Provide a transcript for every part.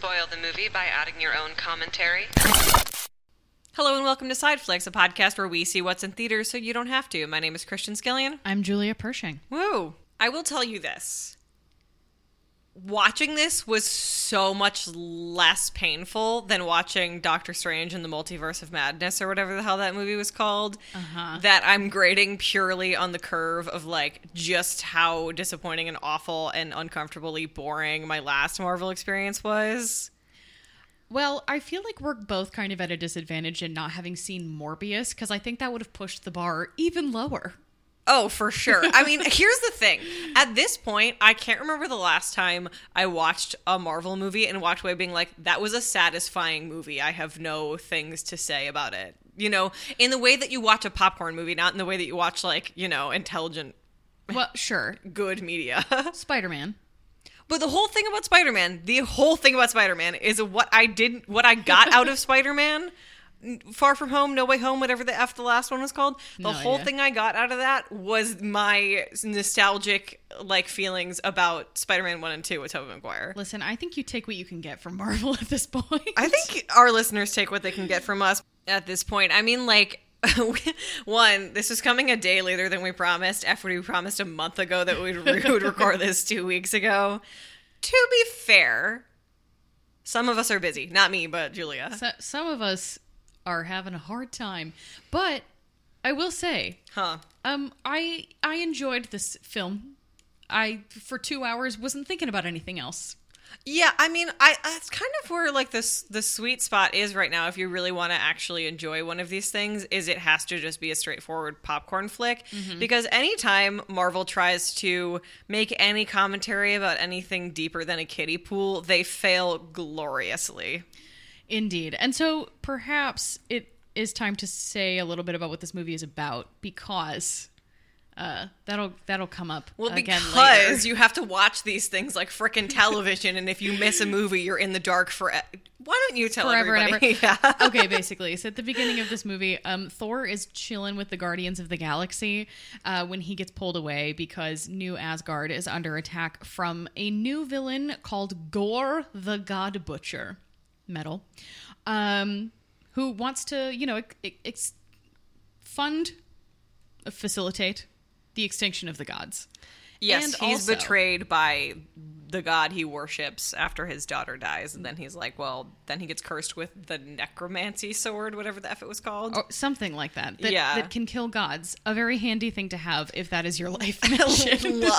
spoil the movie by adding your own commentary. Hello and welcome to Side Flicks, a podcast where we see what's in theaters so you don't have to. My name is Christian Skillion. I'm Julia Pershing. Woo! I will tell you this. Watching this was so much less painful than watching Doctor Strange in the Multiverse of Madness or whatever the hell that movie was called. Uh-huh. That I'm grading purely on the curve of like just how disappointing and awful and uncomfortably boring my last Marvel experience was. Well, I feel like we're both kind of at a disadvantage in not having seen Morbius because I think that would have pushed the bar even lower. Oh, for sure. I mean, here's the thing. At this point, I can't remember the last time I watched a Marvel movie and walked away being like, that was a satisfying movie. I have no things to say about it. You know, in the way that you watch a popcorn movie, not in the way that you watch, like, you know, intelligent, Well, sure. good media. Spider Man. but the whole thing about Spider Man, the whole thing about Spider Man is what I didn't, what I got out of Spider Man. Far From Home, No Way Home, whatever the F the last one was called. The No whole idea. thing I got out of that was my nostalgic like feelings about Spider-Man 1 and 2 with Tobey Maguire. Listen, I think you take what you can get from Marvel at this point. I think our listeners take what they can get from us at this point. I mean, like, one, this is coming a day later than we promised. After we promised a month ago that we'd, record this two weeks ago. To be fair, some of us are busy. Not me, but Julia. So- some of us are having a hard time, but I will say, Huh. um, I I enjoyed this film. I for two hours wasn't thinking about anything else. Yeah, I mean, I that's kind of where like this the sweet spot is right now. If you really want to actually enjoy one of these things, is it has to just be a straightforward popcorn flick. Because anytime Marvel tries to make any commentary about anything deeper than a kiddie pool, they fail gloriously. Indeed. And so perhaps it is time to say a little bit about what this movie is about because uh, that'll that'll come up Well, again because later. you have to watch these things like frickin' television, and if you miss a movie, you're in the dark for. Why don't you tell Forever and everybody? ever. yeah. okay, basically. So at the beginning of this movie, um, Thor is chilling with the Guardians of the Galaxy uh, when he gets pulled away because New Asgard is under attack from a new villain called Gorr the God Butcher. Metal. Um, who wants to, you know, ex- fund, facilitate the extinction of the gods. Yes, And he's also- betrayed by the god he worships after his daughter dies, and then he's like, well, then he gets cursed with the necromancy sword, whatever the f it was called. Or something like that. That, Yeah. that can kill gods. A very handy thing to have if that is your life mission. Lo-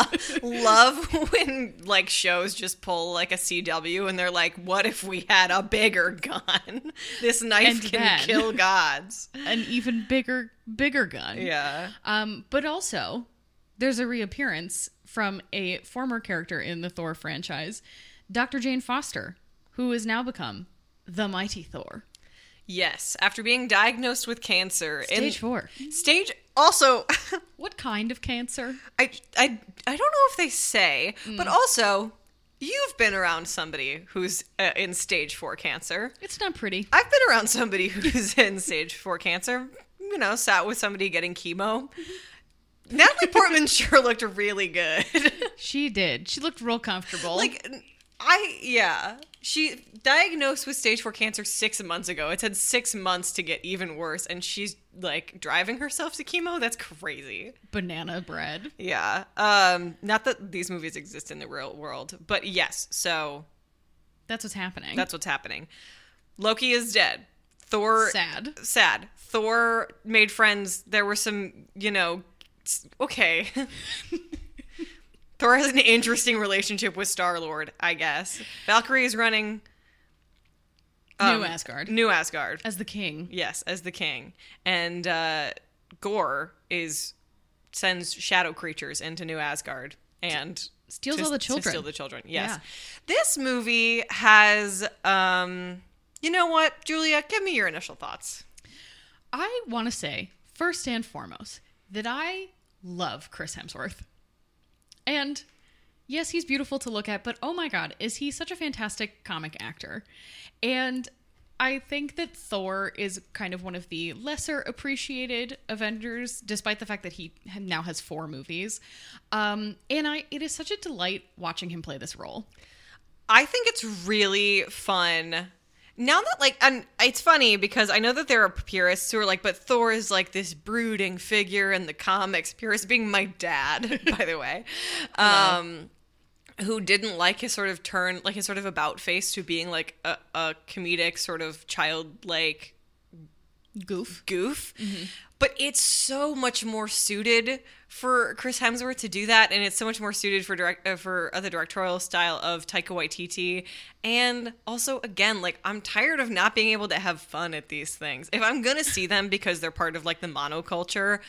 love when like shows just pull like a CW and they're like, "What if we had a bigger gun? This knife And can then- kill gods." An even bigger, bigger gun. Yeah, Um, but also, there's a reappearance from a former character in the Thor franchise, Dr. Jane Foster, who has now become the Mighty Thor. yes. After being diagnosed with cancer, in- Stage four. Stage also. What kind of cancer? I, I, I don't know if they say, but Mm. also, you've been around somebody who's uh, in stage four cancer. It's not pretty. I've been around somebody who's in stage four cancer. You know, sat with somebody getting chemo. Natalie Portman sure looked really good. She did. She looked real comfortable. like, I, yeah. She diagnosed with stage four cancer six months ago. It's had six months to get even worse, and she's like driving herself to chemo. That's crazy. banana bread. Yeah. Um, not that these movies exist in the real world, but yes. So That's what's happening. that's what's happening. Loki is dead. Thor sad. sad. Thor made friends. There were some, you know, okay. Thor has an interesting relationship with Star Lord, I guess. Valkyrie is running um, New Asgard. New Asgard. As the king. Yes, as the king. And uh Gorr is sends shadow creatures into New Asgard and Steals to- all the to children. steal the children. Yes. Yeah. This movie has um you know what, Julia, give me your initial thoughts. I want to say, first and foremost, that I love Chris Hemsworth. And yes, he's beautiful to look at, but oh my god, is he such a fantastic comic actor? And I think that Thor is kind of one of the lesser appreciated Avengers, despite the fact that he now has four movies. Um, and I, it is such a delight watching him play this role. I think it's really fun. Now that like and it's funny because I know that there are purists who are like, but Thor is like this brooding figure in the comics. Purist being my dad, by the way. Um who didn't like his sort of turn like his sort of about face to being like a, a comedic sort of childlike Goof. goof. But it's so much more suited for Chris Hemsworth to do that, and it's so much more suited for direct uh, for uh, the directorial style of Taika Waititi. And also, again, like I'm tired of not being able to have fun at these things. If I'm gonna see them because they're part of like the monoculture,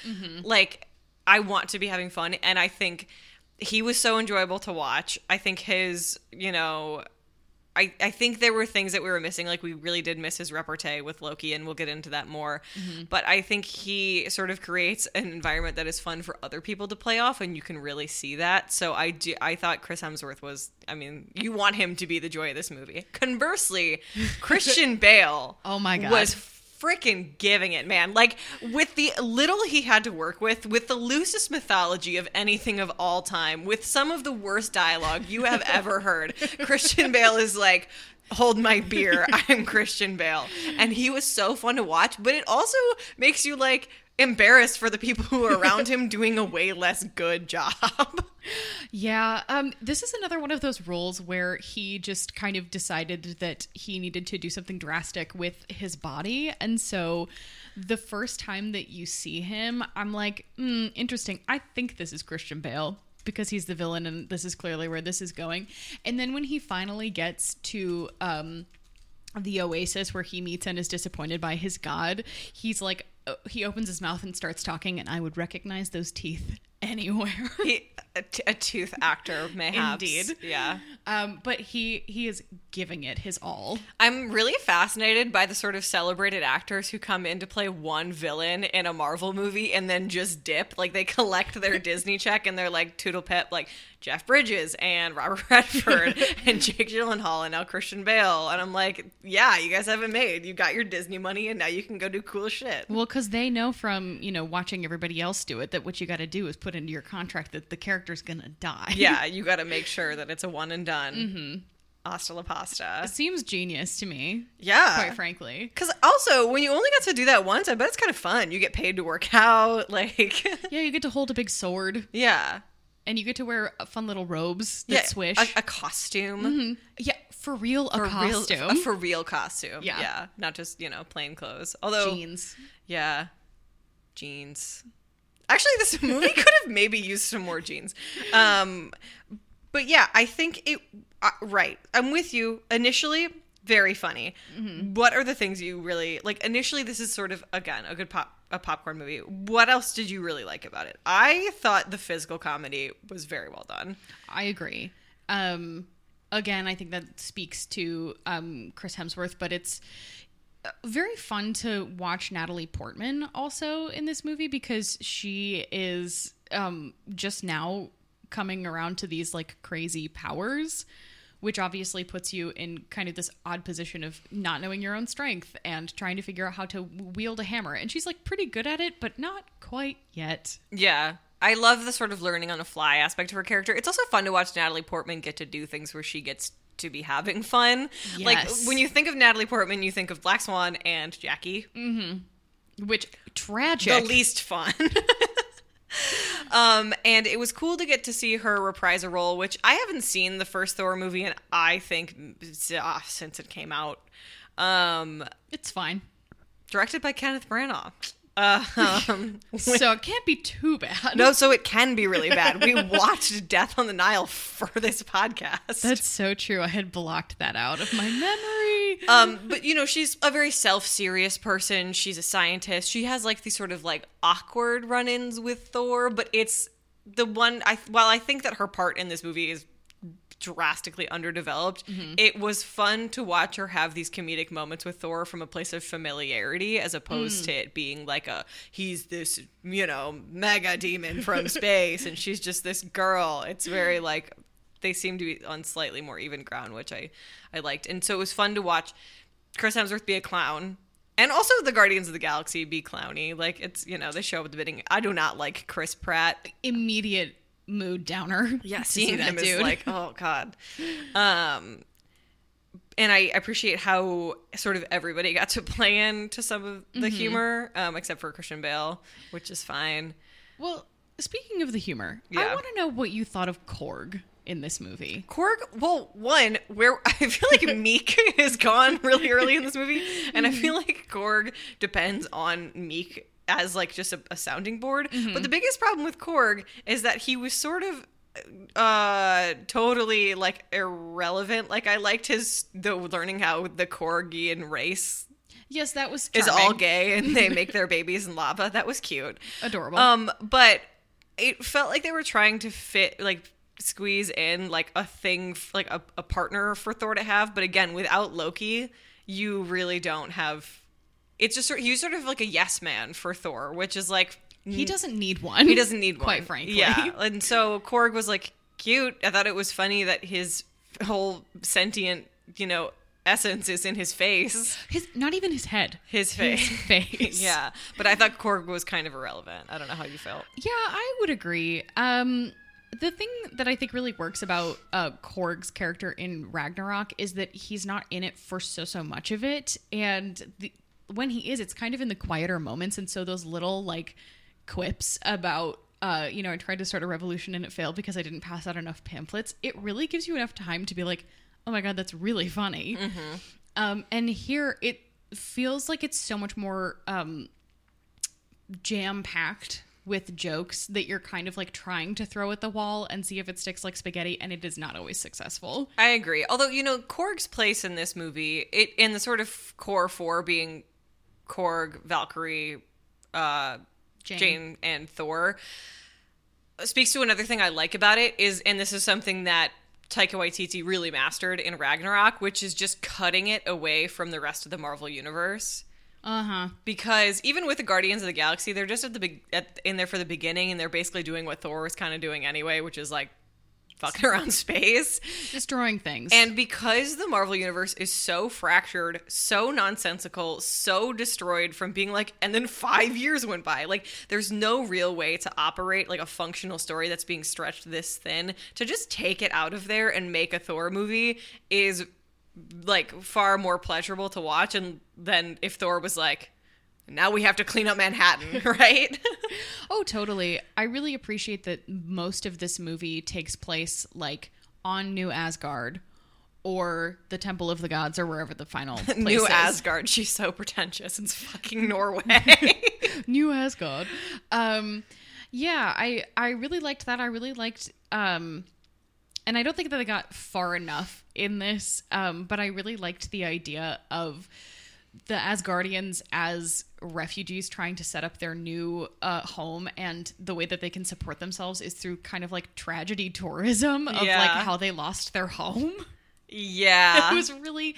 like I want to be having fun, and I think he was so enjoyable to watch. I think his, you know, I, I think there were things that we were missing. Like we really did miss his repartee with Loki, and we'll get into that more. Mm-hmm. But I think he sort of creates an environment that is fun for other people to play off, and you can really see that. So I do. I thought Chris Hemsworth was. I mean, you want him to be the joy of this movie. Conversely, Christian Bale. Oh my God. was freaking giving it, man. Like with the little he had to work with, with the loosest mythology of anything of all time, with some of the worst dialogue you have ever heard. Christian Bale is like, hold my beer. I'm Christian Bale. And he was so fun to watch, but it also makes you like embarrassed for the people who are around him doing a way less good job. Yeah, um, this is another one of those roles where he just kind of decided that he needed to do something drastic with his body. And so the first time that you see him, I'm like, hmm, interesting. I think this is Christian Bale because he's the villain and this is clearly where this is going. And then when he finally gets to. Um, the oasis where he meets and is disappointed by his god he's like he opens his mouth and starts talking and i would recognize those teeth anywhere. He, a, t- a tooth actor, mayhaps. Indeed. Yeah. Um, but he he is giving it his all. I'm really fascinated by the sort of celebrated actors who come in to play one villain in a Marvel movie and then just dip. Like they collect their Disney check and they're like toodle pip, like Jeff Bridges and Robert Redford and Jake Gyllenhaal and now Christian Bale. And I'm like, yeah, you guys haven't made. You got your Disney money and now you can go do cool shit. Well, because they know from you know watching everybody else do it that what you got to do is put into your contract that the character's gonna die. Yeah, you got to make sure that it's a one and done. Mm-hmm. Hasta la pasta. seems genius to me. Yeah. quite frankly. Because also, when you only get to do that once, I bet it's kind of fun. You get paid to work out. Like, Yeah, you get to hold a big sword yeah. and you get to wear fun little robes that yeah. swish. A, a costume. yeah, for real, a For costume. Real, a for real costume. Yeah. Yeah. Not just, you know, plain clothes. Although, jeans. yeah. Jeans. Actually, this movie could have maybe used some more jeans. Um, but yeah, I think it. Uh, right, I'm with you. Initially, very funny. What are the things you really like? Initially, this is sort of again a good pop a popcorn movie. What else did you really like about it? I thought the physical comedy was very well done. I agree. Um, again, I think that speaks to um, Chris Hemsworth, but it's very fun to watch Natalie Portman also in this movie because she is um, just now coming around to these like crazy powers. Which obviously puts you in kind of this odd position of not knowing your own strength and trying to figure out how to wield a hammer. And she's like pretty good at it, but not quite yet. Yeah. I love the sort of learning on the fly aspect of her character. It's also fun to watch Natalie Portman get to do things where she gets to be having fun. Like when you think of Natalie Portman, you think of Black Swan and Jackie. Which tragic. The least fun. um, and it was cool to get to see her reprise a role, which I haven't seen the first Thor movie, and I think uh, since it came out. Um, It's fine. directed by Kenneth Branagh. Um, so it can't be too bad. no, so it can be really bad. We watched Death on the Nile for this podcast. That's so true. I had blocked that out of my memory. um, but you know, she's a very self-serious person. She's a scientist. She has like these sort of like awkward run-ins with Thor, but it's the one. I while I think that her part in this movie is drastically underdeveloped. Mm-hmm. It was fun to watch her have these comedic moments with Thor from a place of familiarity as opposed mm. to it being like a he's this, you know, mega demon from space and she's just this girl. It's very like they seem to be on slightly more even ground, which I I liked. And so it was fun to watch Chris Hemsworth be a clown. And also the Guardians of the Galaxy be clowny. Like it's, you know, they show up at the beginning. I do not like Chris Pratt Immediate mood downer. yeah, seeing him is dude. like, oh god. Um, and I appreciate how sort of everybody got to play into some of the Mm-hmm. humor, um, except for Christian Bale, which is fine. Well, speaking of the humor, I want to know what you thought of Korg in this movie. Korg, well, one, where I feel like Miek is gone really early in this movie, and I feel like Korg depends on Miek as like just a, a sounding board. But the biggest problem with Korg is that he was sort of uh totally like irrelevant like i liked his the learning how the korgian race Yes, that was is all gay and they make their babies in lava that was cute adorable. um, but it felt like they were trying to fit like squeeze in like a thing like a, a partner for Thor to have, but again, without Loki, you really don't have. It's just sort you sort of like a yes man for Thor, which is like he doesn't need one. he doesn't need one, quite frankly. Yeah, and so Korg was like cute. I thought it was funny that his whole sentient, you know, essence is in his face. His not even his head. His face. face. yeah, but I thought Korg was kind of irrelevant. I don't know how you felt. Yeah, I would agree. Um, the thing that I think really works about uh, Korg's character in Ragnarok is that he's not in it for so so much of it, and the, when he is, it's kind of in the quieter moments, and so those little like quips about. Uh, you know, I tried to start a revolution and it failed because I didn't pass out enough pamphlets. It really gives you enough time to be like, "Oh my god, that's really funny." Um, and here it feels like it's so much more um, jam packed with jokes that you're kind of like trying to throw at the wall and see if it sticks like spaghetti, and it is not always successful. I agree. Although you know Korg's place in this movie, it in the sort of core four being Korg, Valkyrie, uh, Jane. Jane. and Thor, speaks to another thing I like about it is, and this is something that Taika Waititi really mastered in Ragnarok, which is just cutting it away from the rest of the Marvel universe. Uh huh. Because even with the Guardians of the Galaxy, they're just at the big at, in there for the beginning, and they're basically doing what Thor was kind of doing anyway, which is like fucking around space. Destroying things. And because the Marvel universe is so fractured, so nonsensical, so destroyed from being like, and then five years went by, like, there's no real way to operate like a functional story that's being stretched this thin. To just take it out of there and make a Thor movie is like far more pleasurable to watch. And then if Thor was like, now we have to clean up Manhattan, right? oh, totally. I really appreciate that most of this movie takes place like on New Asgard or the Temple of the Gods or wherever the final place New is. Asgard. She's so pretentious. It's fucking Norway. New Asgard. Um, yeah, I I really liked that. I really liked, um, and I don't think that they got far enough in this. Um, but I really liked the idea of the Asgardians as refugees trying to set up their new uh, home, and the way that they can support themselves is through kind of like tragedy tourism of like how they lost their home. yeah. it was really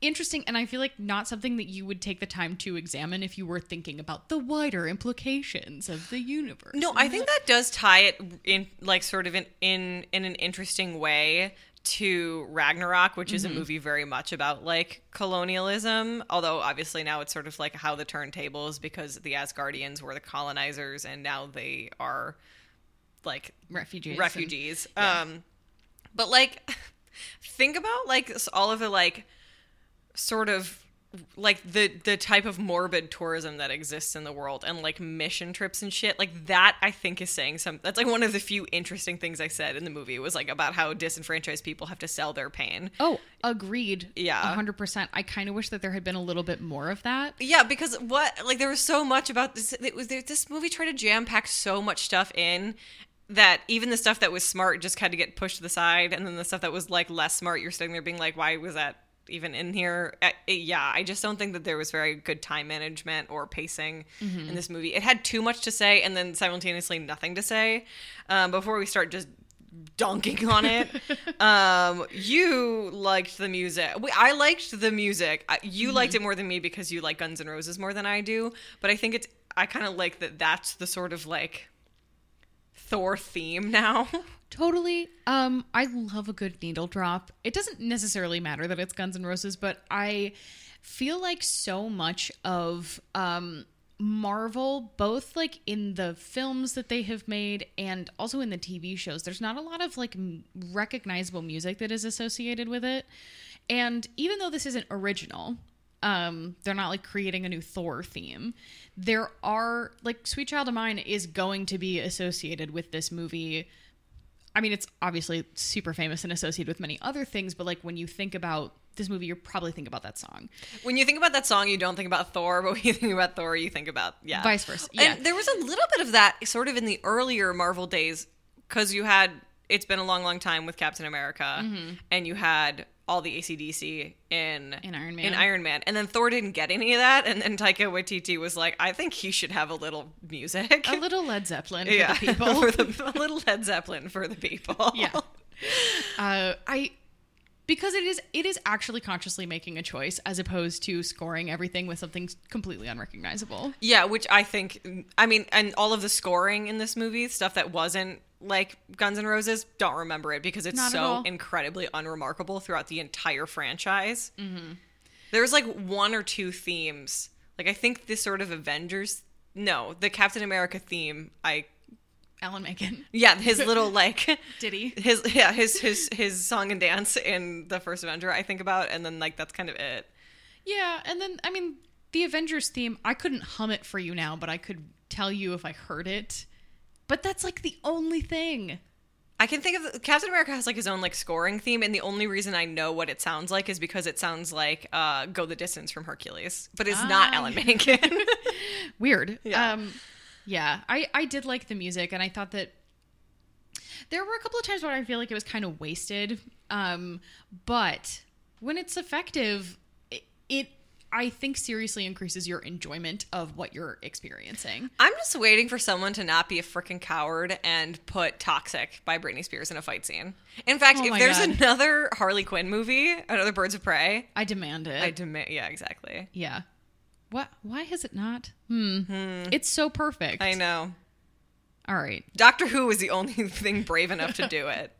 interesting and i feel like not something that you would take the time to examine if you were thinking about the wider implications of the universe No, I think that does tie it in like sort of in in, in an interesting way to Ragnarok, which is a movie very much about like colonialism. Although obviously now it's sort of like how the turntables because the Asgardians were the colonizers and now they are like refugees refugees. Um but like think about like all of the like sort of like the the type of morbid tourism that exists in the world and like mission trips and shit like that i think is saying some that's like one of the few interesting things i said in the movie. Was like about how disenfranchised people have to sell their pain. Oh agreed. Yeah. 100% i kind of wish that there had been a little bit more of that. Yeah because what like there was so much about this it was this movie tried to jam pack so much stuff in that even the stuff that was smart just had to get pushed to the side and then the stuff that was like less smart you're sitting there being like why was that even in here it- yeah i just don't think that there was very good time management or pacing in this movie. It had too much to say and then simultaneously nothing to say. Um, before we start just dunking on it um you liked the music. We- i liked the music. I- you liked it more than me because you like guns N' roses more than i do but i think it's i kind of like that that's the sort of like thor theme now Totally. Um, I love a good needle drop. It doesn't necessarily matter that it's Guns N' Roses, but I feel like so much of um Marvel, both like in the films that they have made and also in the TV shows, there's not a lot of like recognizable music that is associated with it. And even though this isn't original, um, they're not like creating a new Thor theme. There are like Sweet Child O' Mine is going to be associated with this movie. I mean, it's obviously super famous and associated with many other things, but like when you think about this movie, you probably think about that song. When you think about that song, you don't think about Thor, but when you think about Thor, you think about yeah, Vice versa. Yeah. And there was a little bit of that sort of in the earlier Marvel days because you had it's been a long, long time with Captain America, mm-hmm. and you had all the ACDC in In Iron In Man. Iron Man, and then Thor didn't get any of that, and then Taika Waititi was like, "I think he should have a little music, A little Led Zeppelin for yeah, the people. the, a little Led Zeppelin for the people." yeah uh i because it is it is actually consciously making a choice as opposed to scoring everything with something completely unrecognizable Yeah, which I think, I mean, and all of the scoring in this movie, stuff that wasn't like Guns N' Roses, don't remember it because it's Not so incredibly unremarkable throughout the entire franchise. Mm-hmm. There was like one or two themes. Like, I think this sort of Avengers, no, the Captain America theme, I, alan menken yeah, his little like, diddy his, yeah, his, his, his song and dance in the first Avenger, I think about, and then like that's kind of it. yeah and then i mean the avengers theme i couldn't hum it for you now but i could tell you if i heard it but that's like the only thing I can think of Captain America has like his own like scoring theme, and the only reason I know what it sounds like is because it sounds like uh, "Go the Distance" from Hercules, but it's not Ah. Alan Menken. weird Yeah. um yeah i i did like the music and i thought that there were a couple of times where i feel like it was kind of wasted um but when it's effective it, it i think seriously increases your enjoyment of what you're experiencing I'm just waiting for someone to not be a freaking coward and put "Toxic" by Britney Spears in a fight scene. In fact, Oh if there's God. another Harley Quinn movie, another Birds of Prey, i demand it I demand. Yeah, exactly. yeah what why has it not hmm. it's so perfect I know. all right Doctor Who was the only thing brave enough to do it.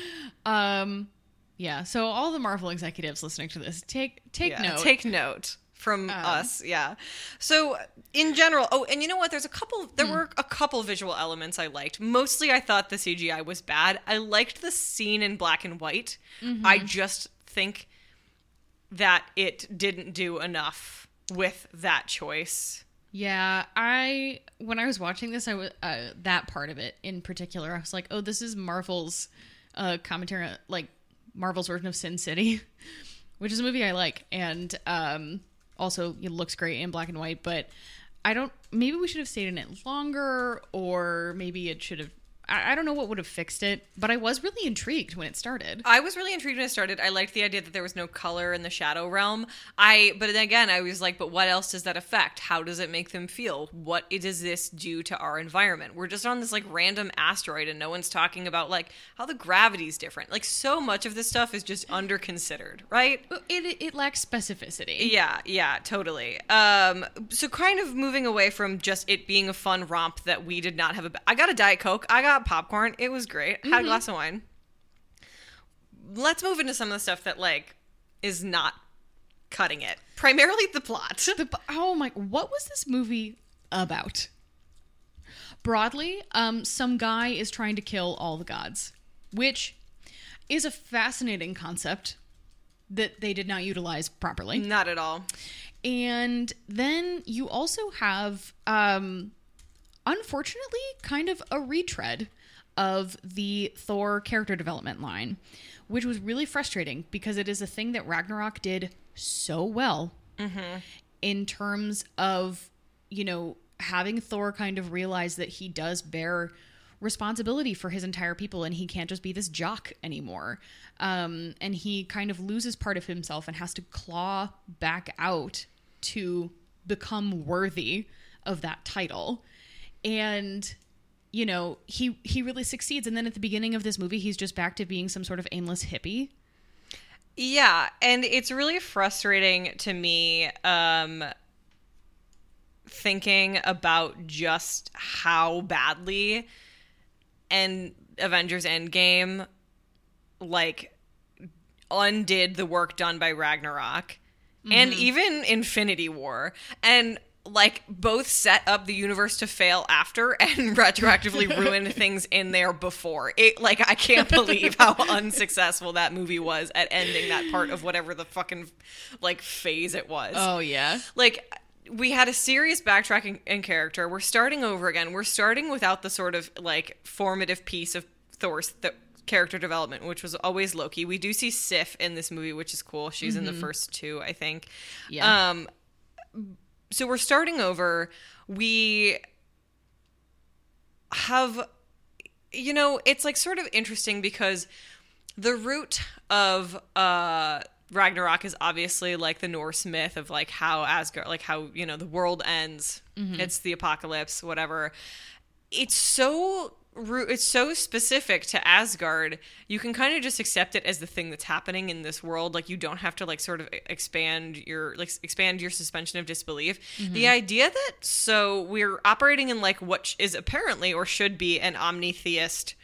um yeah so all the marvel executives listening to this take take Yeah, note Take note from us. Yeah. So in general, oh, and you know what? There's a couple. There were a couple visual elements I liked. Mostly, I thought the CGI was bad. I liked the scene in black and white. I just think that it didn't do enough with that choice. Yeah, I when I was watching this, I was uh, that part of it in particular. I was like, oh, this is Marvel's uh, commentary, like Marvel's version of Sin City, which is a movie I like, and um, also it looks great in black and white. But I don't. Maybe we should have stayed in it longer, or maybe it should have. I, I don't know what would have fixed it, but I was really intrigued when it started. I was really intrigued when it started. I liked the idea that there was no color in the shadow realm. I, but then again, I was like, but what else does that affect? How does it make them feel? What does this do to our environment? We're just on this like random asteroid, and no one's talking about like how the gravity's different. Like so much of this stuff is just under considered, right? It it lacks specificity. Yeah, yeah, totally. Um, so kind of moving away from just it being a fun romp that we did not have a. I got a diet coke. I got popcorn. It was great. Had a glass of wine. Let's move into some of the stuff that like is not cutting it. Primarily the plot. the oh my what was this movie about broadly um some guy is trying to kill all the gods which is a fascinating concept that they did not utilize properly not at all. and then you also have um unfortunately kind of a retread of the Thor character development line, which was really frustrating because it is a thing that Ragnarok did so well in terms of, you know, having Thor kind of realize that he does bear responsibility for his entire people and he can't just be this jock anymore. Um, and he kind of loses part of himself and has to claw back out to become worthy of that title. And you know, he he really succeeds and then at the beginning of this movie he's just back to being some sort of aimless hippie. Yeah, and it's really frustrating to me um thinking about just how badly and Avengers Endgame like undid the work done by Ragnarok and even Infinity War. And like both set up the universe to fail after and retroactively ruined things in there before. It like I can't believe how unsuccessful that movie was at ending that part of whatever the fucking like phase it was. Oh yeah. Like we had a serious backtracking in character. We're starting over again. We're starting without the sort of like formative piece of Thor's th- character development, which was always Loki. We do see Sif in this movie, which is cool. She's in the first two, I think. Yeah. Um, so we're starting over. We have, you know, it's like sort of interesting because the root of uh Ragnarok is obviously like the Norse myth of like how Asgard, like how you know the world ends. It's the apocalypse, whatever. It's so it's so specific to Asgard. You can kind of just accept it as the thing that's happening in this world. Like you don't have to like sort of expand your like expand your suspension of disbelief. The mm-hmm. idea that so we're operating in like what is apparently or should be an omnitheist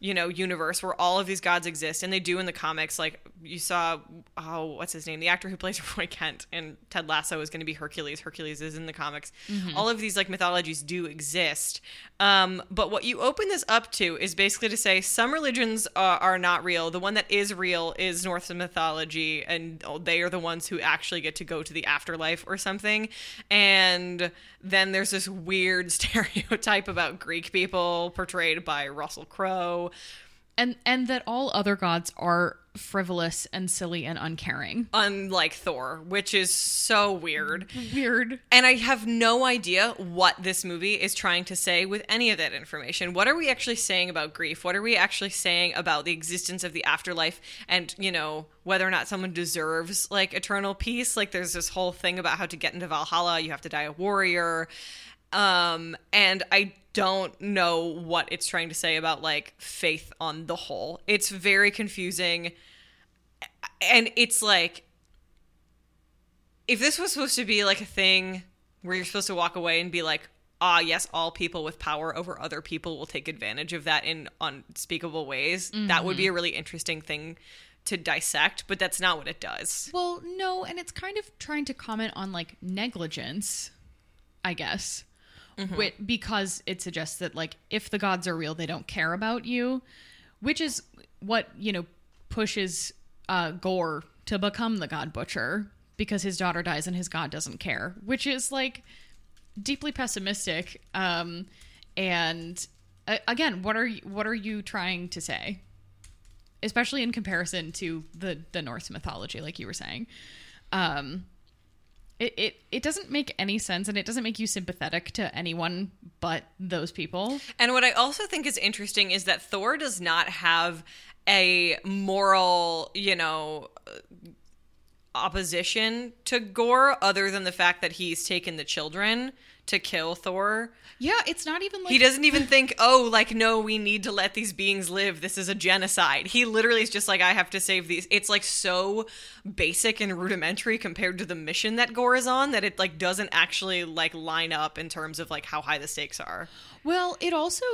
you know universe where all of these gods exist and they do in the comics like you saw oh what's his name? The actor who plays roy kent and ted lasso is going to be hercules. Hercules is in the comics. All of these like mythologies do exist. Um, but what you open this up to is basically to say some religions uh, are not real. The one that is real is norse mythology and they are the ones who actually get to go to the afterlife or something. And then there's this weird stereotype about greek people portrayed by russell crowe and and that all other gods are frivolous and silly and uncaring. unlike Thor, which is so weird. Weird. And I have no idea what this movie is trying to say with any of that information. What are we actually saying about grief? What are we actually saying about the existence of the afterlife and, you know, whether or not someone deserves like eternal peace? Like there's this whole thing about how to get into Valhalla, you have to die a warrior. Um and I don't know what it's trying to say about like faith on the whole. It's very confusing. And it's like if this was supposed to be like a thing where you're supposed to walk away and be like, ah, yes, all people with power over other people will take advantage of that in unspeakable ways, that would be a really interesting thing to dissect, but that's not what it does. Well, no, and it's kind of trying to comment on like negligence, I guess. Wi- because it suggests that like if the gods are real, they don't care about you, which is what, you know, pushes uh Gorr to become the god butcher because his daughter dies and his god doesn't care, which is like deeply pessimistic um and uh, again, what are you, what are you trying to say? especially in comparison to the the Norse mythology, like you were saying. Um, it, it it doesn't make any sense, and it doesn't make you sympathetic to anyone but those people. And what I also think is interesting is that Thor does not have a moral, you know, opposition to Gorr other than the fact that he's taken the children to kill Thor. Yeah, it's not even like He doesn't even think, oh, like, no, we need to let these beings live. This is a genocide. He literally is just like, I have to save these. It's like so basic and rudimentary compared to the mission that Gorr is on that it like doesn't actually like line up in terms of like how high the stakes are. Well, it also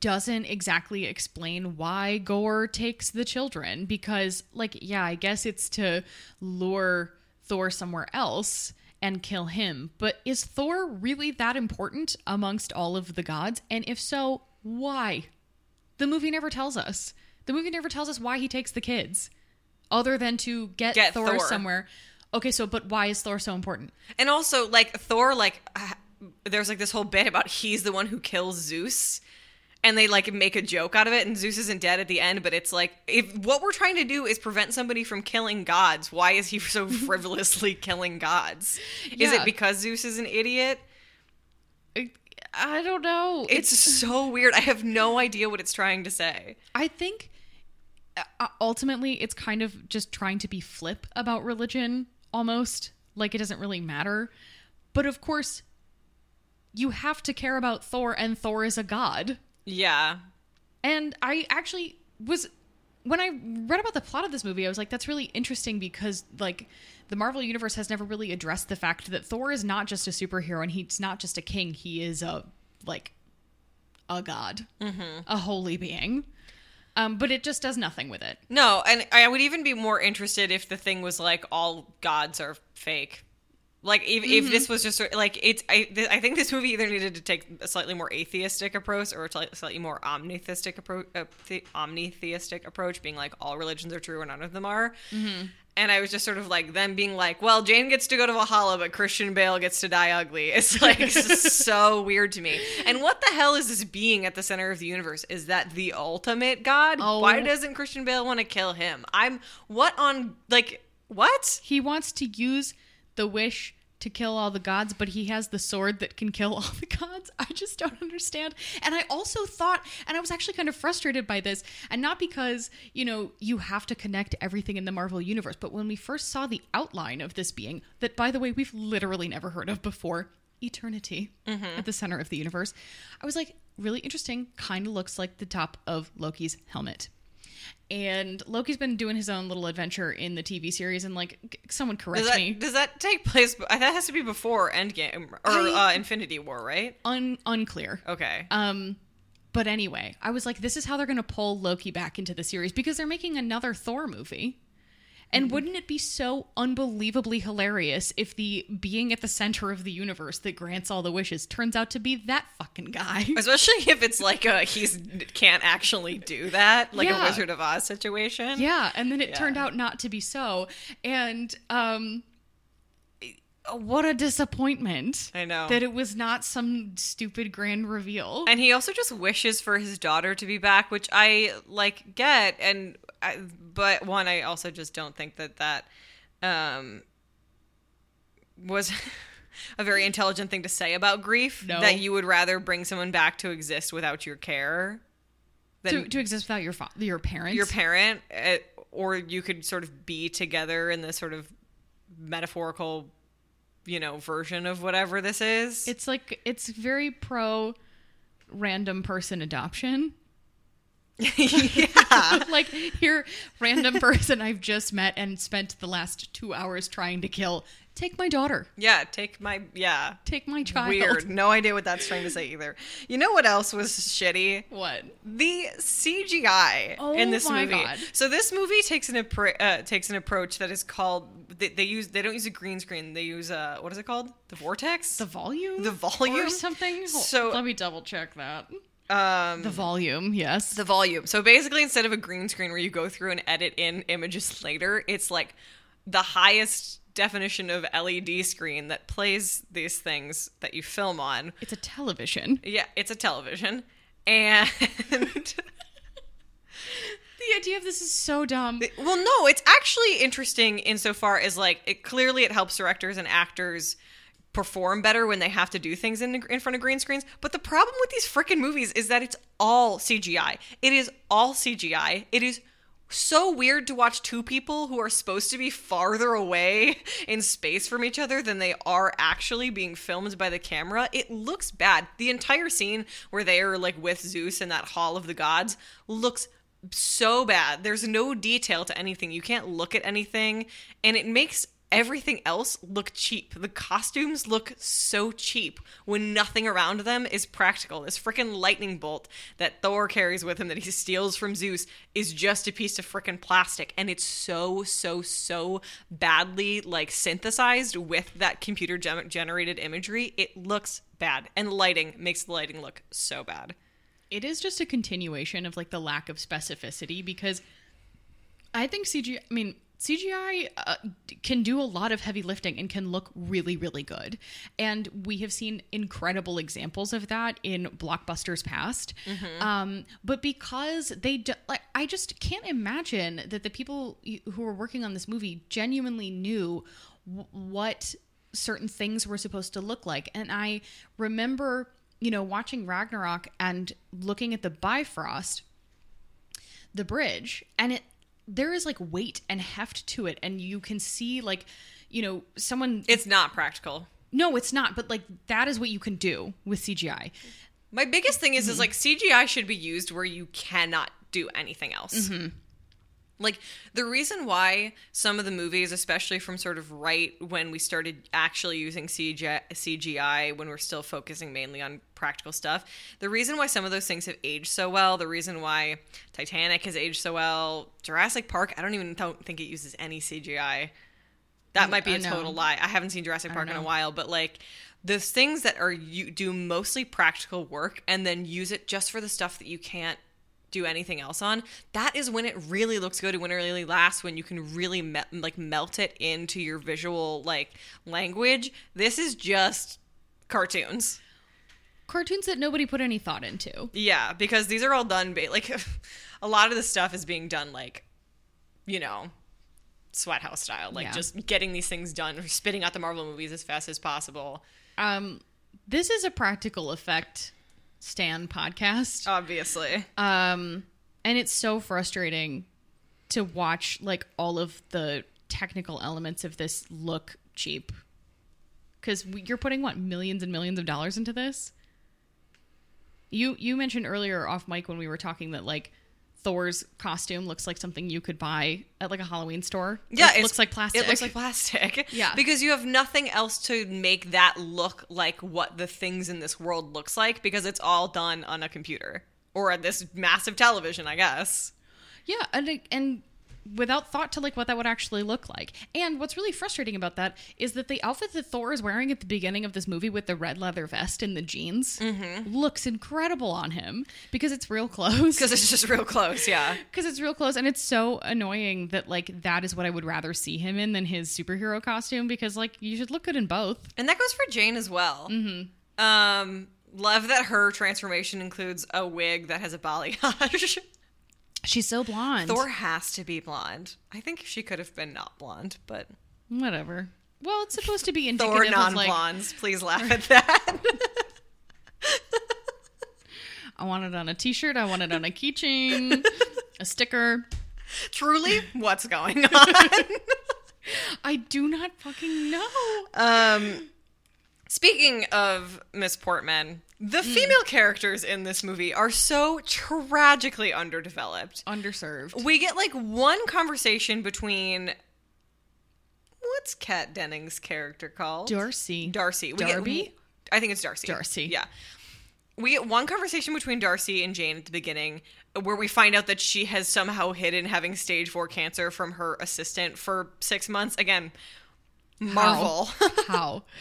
doesn't exactly explain why Gorr takes the children because, like, yeah, I guess it's to lure Thor somewhere else and kill him. But is Thor really that important amongst all of the gods? And if so, why? The movie never tells us. The movie never tells us why he takes the kids, other than to get, Get Thor, Thor. somewhere. Okay, so but why is Thor so important? And also, like Thor, like uh, there's like this whole bit about he's the one who kills Zeus, and they like make a joke out of it. And Zeus isn't dead at the end, but it's like if what we're trying to do is prevent somebody from killing gods, why is he so frivolously killing gods? Is it because Zeus is an idiot? I don't know. It's so weird. I have no idea what it's trying to say. I think uh, ultimately it's kind of just trying to be flip about religion almost like it doesn't really matter. But of course, you have to care about Thor and Thor is a god. Yeah. And I actually was when I read about the plot of this movie, I was like, that's really interesting because like the Marvel universe has never really addressed the fact that Thor is not just a superhero and he's not just a king. He is a like a god, a holy being. Um, but it just does nothing with it. No, and I would even be more interested if the thing was like all gods are fake. Like if, if this was just like it's, I, th- I think this movie either needed to take a slightly more atheistic approach or a slightly more omnitheistic approach, uh, the- omnitheistic approach, being like all religions are true and none of them are. And I was just sort of like them being like, well, Jane gets to go to Valhalla, but Christian Bale gets to die ugly. It's like so weird to me. And what the hell is this being at the center of the universe? Is that the ultimate god? Oh. Why doesn't Christian Bale want to kill him? I'm what on like what? He wants to use the wish to kill all the gods, but he has the sword that can kill all the gods. I just don't understand. And I also thought, and I was actually kind of frustrated by this, and not because, you know, you have to connect everything in the Marvel universe, but when we first saw the outline of this being, that by the way, we've literally never heard of before, eternity mm-hmm. at the center of the universe, I was like, really interesting. Kind of looks like the top of Loki's helmet. And Loki's been doing his own little adventure in the TV series, and like, someone correct Does that, me. does that take place? That has to be before Endgame or I- uh, Infinity War, right? Un- unclear. Okay. Um, but anyway, I was like, this is how they're going to pull Loki back into the series because they're making another Thor movie. And wouldn't it be so unbelievably hilarious if the being at the center of the universe that grants all the wishes turns out to be that fucking guy? Especially if it's like a he's can't actually do that, like Yeah. a Wizard of Oz situation. Yeah, and then it Yeah. turned out not to be so. And um what a disappointment. I know. That it was not some stupid grand reveal. And he also just wishes for his daughter to be back, which I like get. And I, but one, I also just don't think that that um, was a very intelligent thing to say about grief. No. That you would rather bring someone back to exist without your care than to, to exist without your fa- your parents. your parent, uh, or you could sort of be together in this sort of metaphorical, you know, version of whatever this is. It's like it's very pro random person adoption. yeah. like here, random person I've just met and spent the last two hours trying to kill. Take my daughter. Yeah, take my yeah. Take my child. Weird. No idea what that's trying to say either. You know what else was shitty? What? The CGI Oh in this my movie. God. So this movie takes an appro- uh, takes an approach that is called they, they use they don't use a green screen. They use uh what is it called? The vortex. The volume? The volume? Or something? So- let me double check that. um The volume, yes. the volume. So basically, instead of a green screen where you go through and edit in images later, it's like the highest definition of LED screen that plays these things that you film on. it's a television. Yeah, it's a television. And The idea of this is so dumb. well, no, it's actually interesting insofar as like it clearly it helps directors and actors perform better when they have to do things in in front of green screens. But the problem with these freaking movies is that it's all CGI. It is all CGI. It is so weird to watch two people who are supposed to be farther away in space from each other than they are actually being filmed by the camera. It looks bad. The entire scene where they are like with Zeus in that hall of the gods looks so bad. There's no detail to anything. You can't look at anything and it makes everything else look cheap. The costumes look so cheap when nothing around them is practical. This freaking lightning bolt that Thor carries with him that he steals from Zeus is just a piece of freaking plastic and it's so so so badly like synthesized with that computer gen- generated imagery. It looks bad and lighting makes the lighting look so bad. it is just a continuation of like the lack of specificity because I think CGI, I mean, CGI uh, can do a lot of heavy lifting and can look really, really good. And we have seen incredible examples of that in blockbusters past. Um, but because they, do, like, I just can't imagine that the people who were working on this movie genuinely knew w- what certain things were supposed to look like. And I remember, you know, watching Ragnarok and looking at the Bifrost the bridge and it there is like weight and heft to it and you can see like you know someone It's not practical. no it's not but like that is what you can do with cgi My biggest thing is, is like CGI should be used where you cannot do anything else. Mm-hmm. Like the reason why some of the movies, especially from sort of right when we started actually using CGI, CGI when we're still focusing mainly on practical stuff, the reason why some of those things have aged so well, the reason why Titanic has aged so well, Jurassic Park, I don't even don't think it uses any CGI. That might be a total lie. I haven't seen Jurassic Park in a while, but like the things that are you do mostly practical work and then use it just for the stuff that you can't do anything else on. That is when it really looks good and when it really lasts. When you can really me- like melt it into your visual like language. This is just cartoons. Cartoons that nobody put any thought into. Yeah, because these are all done ba- like a lot of the stuff is being done like you know sweat house style like Yeah. just getting these things done spitting out the marvel movies as fast as possible Um, this is a practical effect Stan podcast. obviously Um, and it's so frustrating to watch like all of the technical elements of this look cheap. Because you're putting what millions and millions of dollars into this. You you mentioned earlier off mic when we were talking that like Thor's costume looks like something you could buy at like a Halloween store. yeah it looks like plastic. it looks like plastic Yeah. because you have nothing else to make that look like what the things in this world looks like because it's all done on a computer or at this massive television i guess Yeah, and and without thought to like what that would actually look like. And what's really frustrating about that is that the outfit that Thor is wearing at the beginning of this movie with the red leather vest and the jeans looks incredible on him because it's real close. because it's just real close yeah Because it's real close, and it's so annoying that like that is what I would rather see him in than his superhero costume. Because like you should look good in both. And that goes for Jane as well. Mm-hmm. Um, love that her transformation includes a wig that has a balayage. She's so blonde. Thor has to be blonde. I think she could have been not blonde, but whatever. Well, it's supposed to be indicative Thor of like non-blondes. Please laugh at that. I want it on a T-shirt. I want it on a keychain, a sticker. Truly, what's going on? I do not fucking know. um, speaking of Miss Portman, the mm. female characters in this movie are so tragically underdeveloped. Underserved. We get like one conversation between what's Kat Dennings' character called? Darcy. Darcy. We Darby? Get, I think it's Darcy. Darcy. Yeah. We get one conversation between Darcy and Jane at the beginning where we find out that she has somehow hidden having stage four cancer from her assistant for six months. Again, Marvel. How?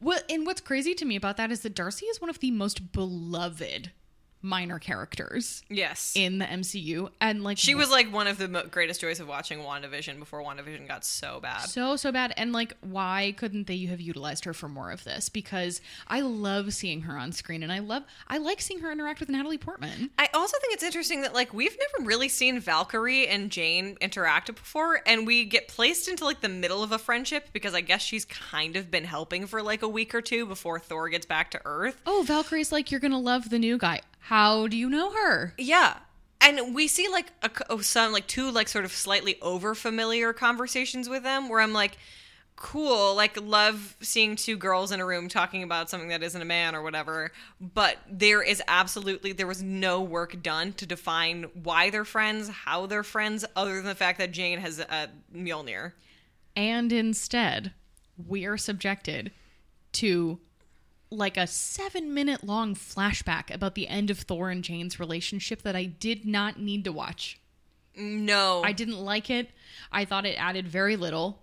Well, and what's crazy to me about that is that Darcy is one of the most beloved minor characters yes. in the MCU, and like she was like one of the mo- greatest joys of watching WandaVision before WandaVision got so bad. so so bad. And like, why couldn't they have utilized her for more of this? Because I love seeing her on screen, and I love I like seeing her interact with Natalie Portman. I also think it's interesting that like we've never really seen Valkyrie and Jane interact before, and we get placed into like the middle of a friendship because I guess she's kind of been helping for like a week or two before Thor gets back to Earth. Oh, Valkyrie's like, you're gonna love the new guy. How do you know her? Yeah. And we see like a, oh, some like two like sort of slightly over familiar conversations with them where I'm like, cool, like love seeing two girls in a room talking about something that isn't a man or whatever. But there is absolutely there was no work done to define why they're friends, how they're friends, other than the fact that Jane has a Mjolnir. And instead, we are subjected to like a seven minute long flashback about the end of Thor and Jane's relationship that I did not need to watch. No, I didn't like it. I thought it added very little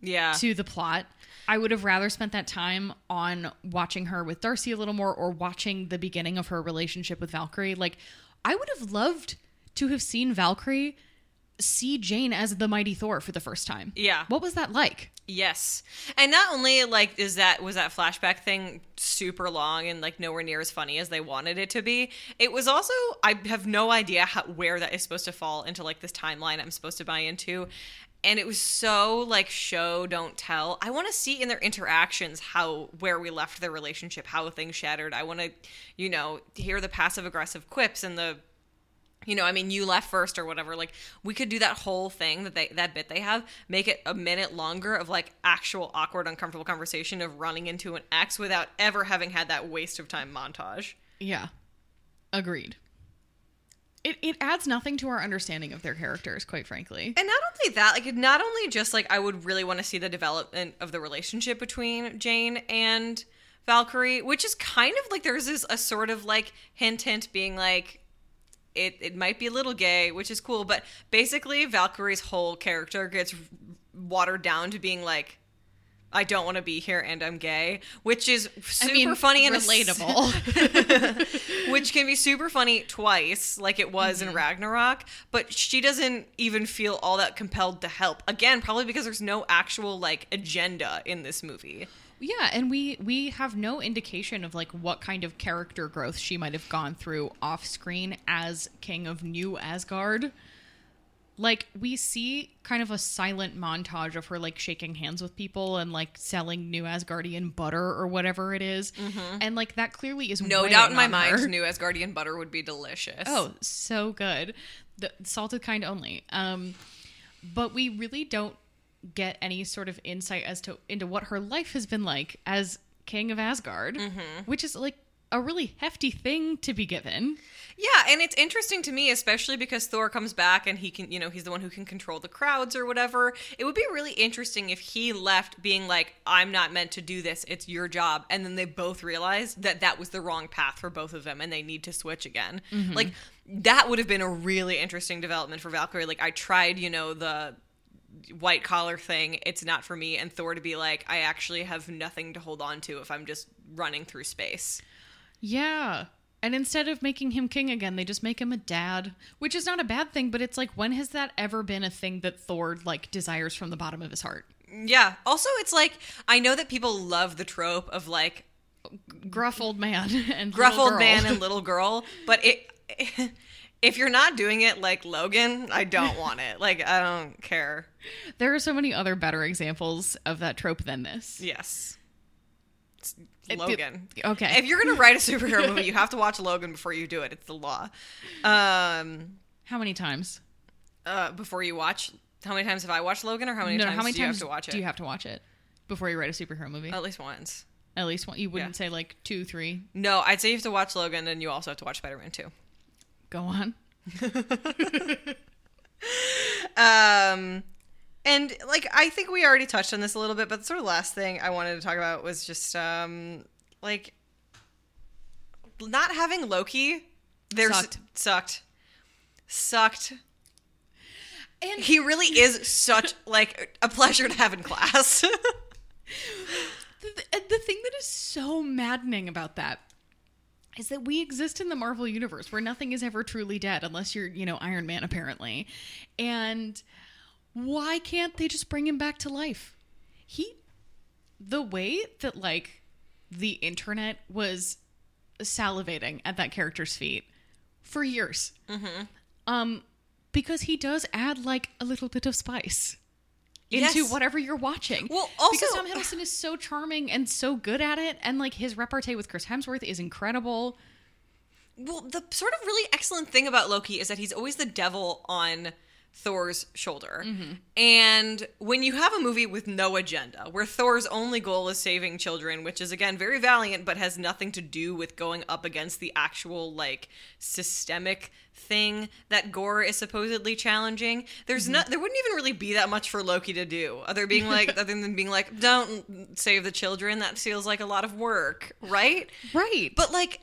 yeah, to the plot. I would have rather spent that time on watching her with Darcy a little more or watching the beginning of her relationship with Valkyrie. Like, I would have loved to have seen Valkyrie see Jane as the mighty Thor for the first time. Yeah. What was that like? Yes. And not only like is that was that flashback thing super long and like nowhere near as funny as they wanted it to be. It was also I have no idea how where that is supposed to fall into like this timeline I'm supposed to buy into. And it was so like show don't tell. I want to see in their interactions how where we left their relationship, how things shattered. I want to, you know, hear the passive aggressive quips and the you know, I mean, you left first or whatever. Like, we could do that whole thing that they that bit they have, make it a minute longer of like actual awkward, uncomfortable conversation of running into an ex without ever having had that waste of time montage. Yeah. Agreed. It, it adds nothing to our understanding of their characters, quite frankly. And not only that, like, not only just like I would really want to see the development of the relationship between Jane and Valkyrie, which is kind of like there's this a sort of like hint, hint being like it, it might be a little gay, which is cool, but basically Valkyrie's whole character gets watered down to being like I don't want to be here and I'm gay, which is super I mean, funny and relatable. which can be super funny twice, like it was Mm-hmm. in Ragnarok, but she doesn't even feel all that compelled to help. Again, probably because there's no actual like agenda in this movie. Yeah, and we we have no indication of like what kind of character growth she might have gone through off screen as king of New Asgard. Like we see kind of a silent montage of her like shaking hands with people and like selling New Asgardian butter or whatever it is. and like that clearly is Mm-hmm. No doubt in my mind, her. new Asgardian butter would be delicious. Oh, so good. The salted kind only. Um, but we really don't get any sort of insight as to into what her life has been like as king of Asgard, mm-hmm. which is like a really hefty thing to be given. Yeah, and it's interesting to me, especially because Thor comes back and he can, you know, he's the one who can control the crowds or whatever. It would be really interesting if he left being like, I'm not meant to do this, it's your job. And then they both realized that that was the wrong path for both of them and they need to switch again. Mm-hmm. Like, that would have been a really interesting development for Valkyrie. Like, I tried, you know, the white collar thing, it's not for me. And Thor to be like, I actually have nothing to hold on to if I'm just running through space. Yeah. And instead of making him king again, they just make him a dad, which is not a bad thing, but it's like when has that ever been a thing that Thor like desires from the bottom of his heart? Yeah. Also, it's like I know that people love the trope of like Gruff old man and gruff old man and little girl, but it if you're not doing it like Logan, I don't want it. Like I don't care. There are so many other better examples of that trope than this. Yes. It's It- Logan. okay. If you're gonna write a superhero movie, you have to watch Logan before you do it. It's the law. Um, How many times? uh, before you watch, how many times have I watched Logan, or how many no, times how many do you times have to watch it? do you have to watch it before you write a superhero movie? At least once. At least one. You wouldn't Yeah. say like two, three. No, I'd say you have to watch Logan, and you also have to watch Spider Man 2. Go on. Um, and like I think we already touched on this a little bit, but the sort of last thing I wanted to talk about was just um like not having Loki. There's Sucked. sucked. Sucked. And He really is such like a pleasure to have in class. the, the thing that is so maddening about that is that we exist in the Marvel universe where nothing is ever truly dead unless you're, you know, Iron Man apparently. And why can't they just bring him back to life? He the way that like the internet was salivating at that character's feet for years. Um because he does add like a little bit of spice into Yes. whatever you're watching. Well, also- because Tom Hiddleston is so charming and so good at it, and like his repartee with Chris Hemsworth is incredible. Well, the sort of really excellent thing about Loki is that he's always the devil on Thor's shoulder. Mm-hmm. And when you have a movie with no agenda, where Thor's only goal is saving children, which is again very valiant but has nothing to do with going up against the actual like systemic thing that Gorr is supposedly challenging, there's mm-hmm. not there wouldn't even really be that much for Loki to do. Other being like other than being like don't save the children, that feels like a lot of work, right? Right. But like,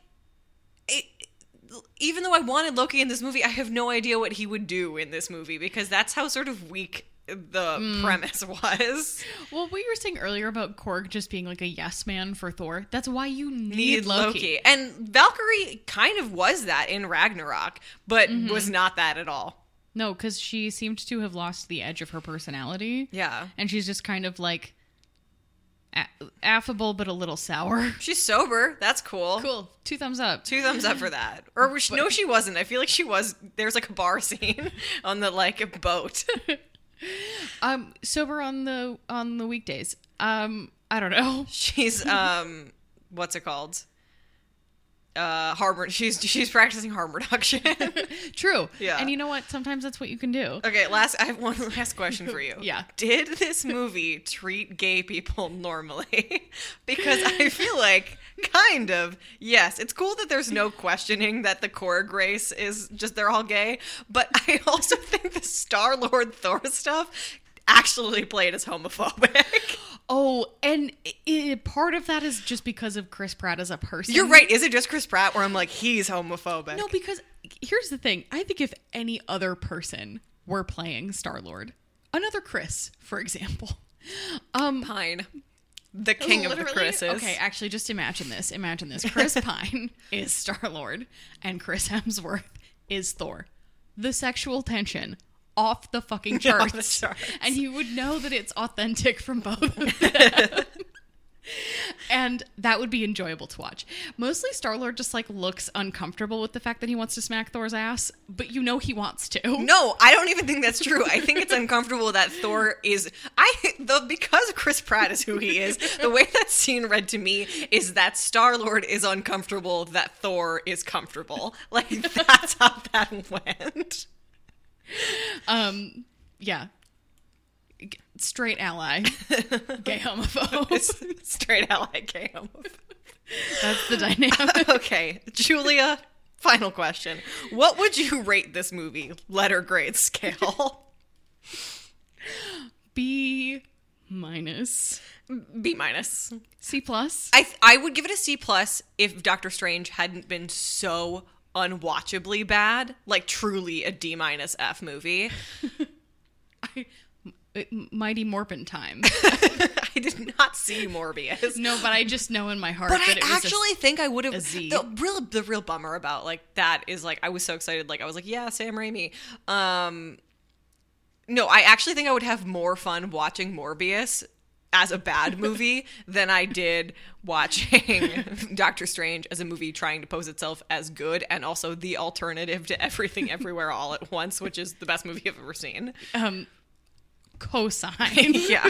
even though I wanted Loki in this movie, I have no idea what he would do in this movie because that's how sort of weak the mm. premise was. well, what you were saying earlier about Korg just being like a yes man for Thor, that's why you need, Need Loki. Loki. and Valkyrie kind of was that in Ragnarok, but mm-hmm. was not that at all. No, because she seemed to have lost the edge of her personality. Yeah, And she's just kind of like affable but a little sour. she's sober. That's cool. Cool. Two thumbs up. Two thumbs up for that. Or was she, no, she wasn't. I feel like she was. There's like a bar scene on the like a boat. Um, sober on the on the weekdays. Um, I don't know. She's um, what's it called? Uh, harm. re- She's she's practicing harm reduction. True. Yeah. And you know what? Sometimes that's what you can do. okay, last. I have one last question for you. Yeah. Did this movie treat gay people normally? because I feel like kind of yes. It's cool that there's no questioning that the Korg race is just they're all gay, but I also think the Star Lord Thor stuff actually played as homophobic. Oh, and i part of that is just because of Chris Pratt as a person. You're right. Is it just Chris Pratt where I'm like he's homophobic? No, because here's the thing. I think if any other person were playing Star Lord, another Chris, for example. Um, Pine, the king of the Chris's. Okay, actually, just imagine this. Imagine this. Chris Pine is Star Lord, and Chris Hemsworth is Thor. The sexual tension off the fucking charts. the charts. And you would know that it's authentic from both of them. and that would be enjoyable to watch. Mostly Star Lord just like looks uncomfortable with the fact that he wants to smack Thor's ass, but you know he wants to. No, I don't even think that's true. I think it's uncomfortable that Thor is I the because Chris Pratt is who he is. The way that scene read to me is that Star Lord is uncomfortable that Thor is comfortable. Like that's how that went. Um, yeah. G- Straight ally, gay homophobe. Straight ally gay homophobe. That's the dynamic. Okay, Julia. Final question: What would you rate this movie, letter grade scale? B minus. B minus. C plus. I th- I would give it a C plus if Doctor Strange hadn't been so unwatchably bad, like truly a D minus F movie. I, Mighty Morphin time. I did not see Morbius. no, but I just know in my heart But that I it was a- actually think I would have the real the real bummer about like that is like I was so excited like I was like yeah Sam Raimi um no I actually think I would have more fun watching Morbius as a bad movie than I did watching Doctor Strange as a movie trying to pose itself as good and also the alternative to everything everywhere all at once which is the best movie I've ever seen um cosine. yeah.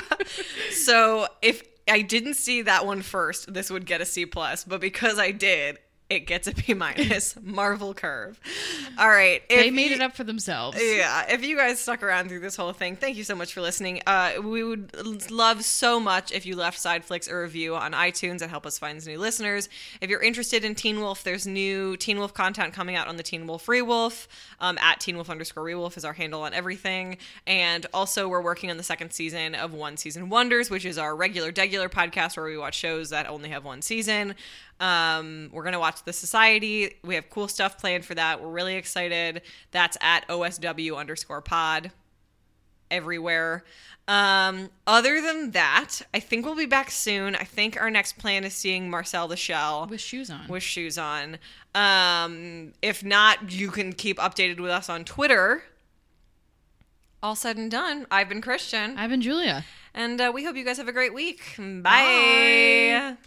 So if I didn't see that one first, this would get a C plus. But because I did, it gets a B minus. Marvel curve. All right. they made you- it up for themselves. yeah, if you guys stuck around through this whole thing, thank you so much for listening. Uh, we would love so much if you left Side Flicks a review on iTunes and help us find new listeners. If you're interested in Teen Wolf, there's new Teen Wolf content coming out on the Teen Wolf Rewolf. Um, at Teen Wolf underscore Rewolf is our handle on everything. And also, we're working on the second season of One Season Wonders, which is our regular, degular podcast where we watch shows that only have one season. Um, we're gonna watch The Society. We have cool stuff planned for that. We're really excited. That's at OSW underscore pod everywhere. Um, other than that, I think we'll be back soon. I think our next plan is seeing Marcel the Shell With shoes on. with shoes on. Um, if not, you can keep updated with us on Twitter. All said and done, I've been Christian, I've been Julia. and uh, we hope you guys have a great week. Bye. Bye.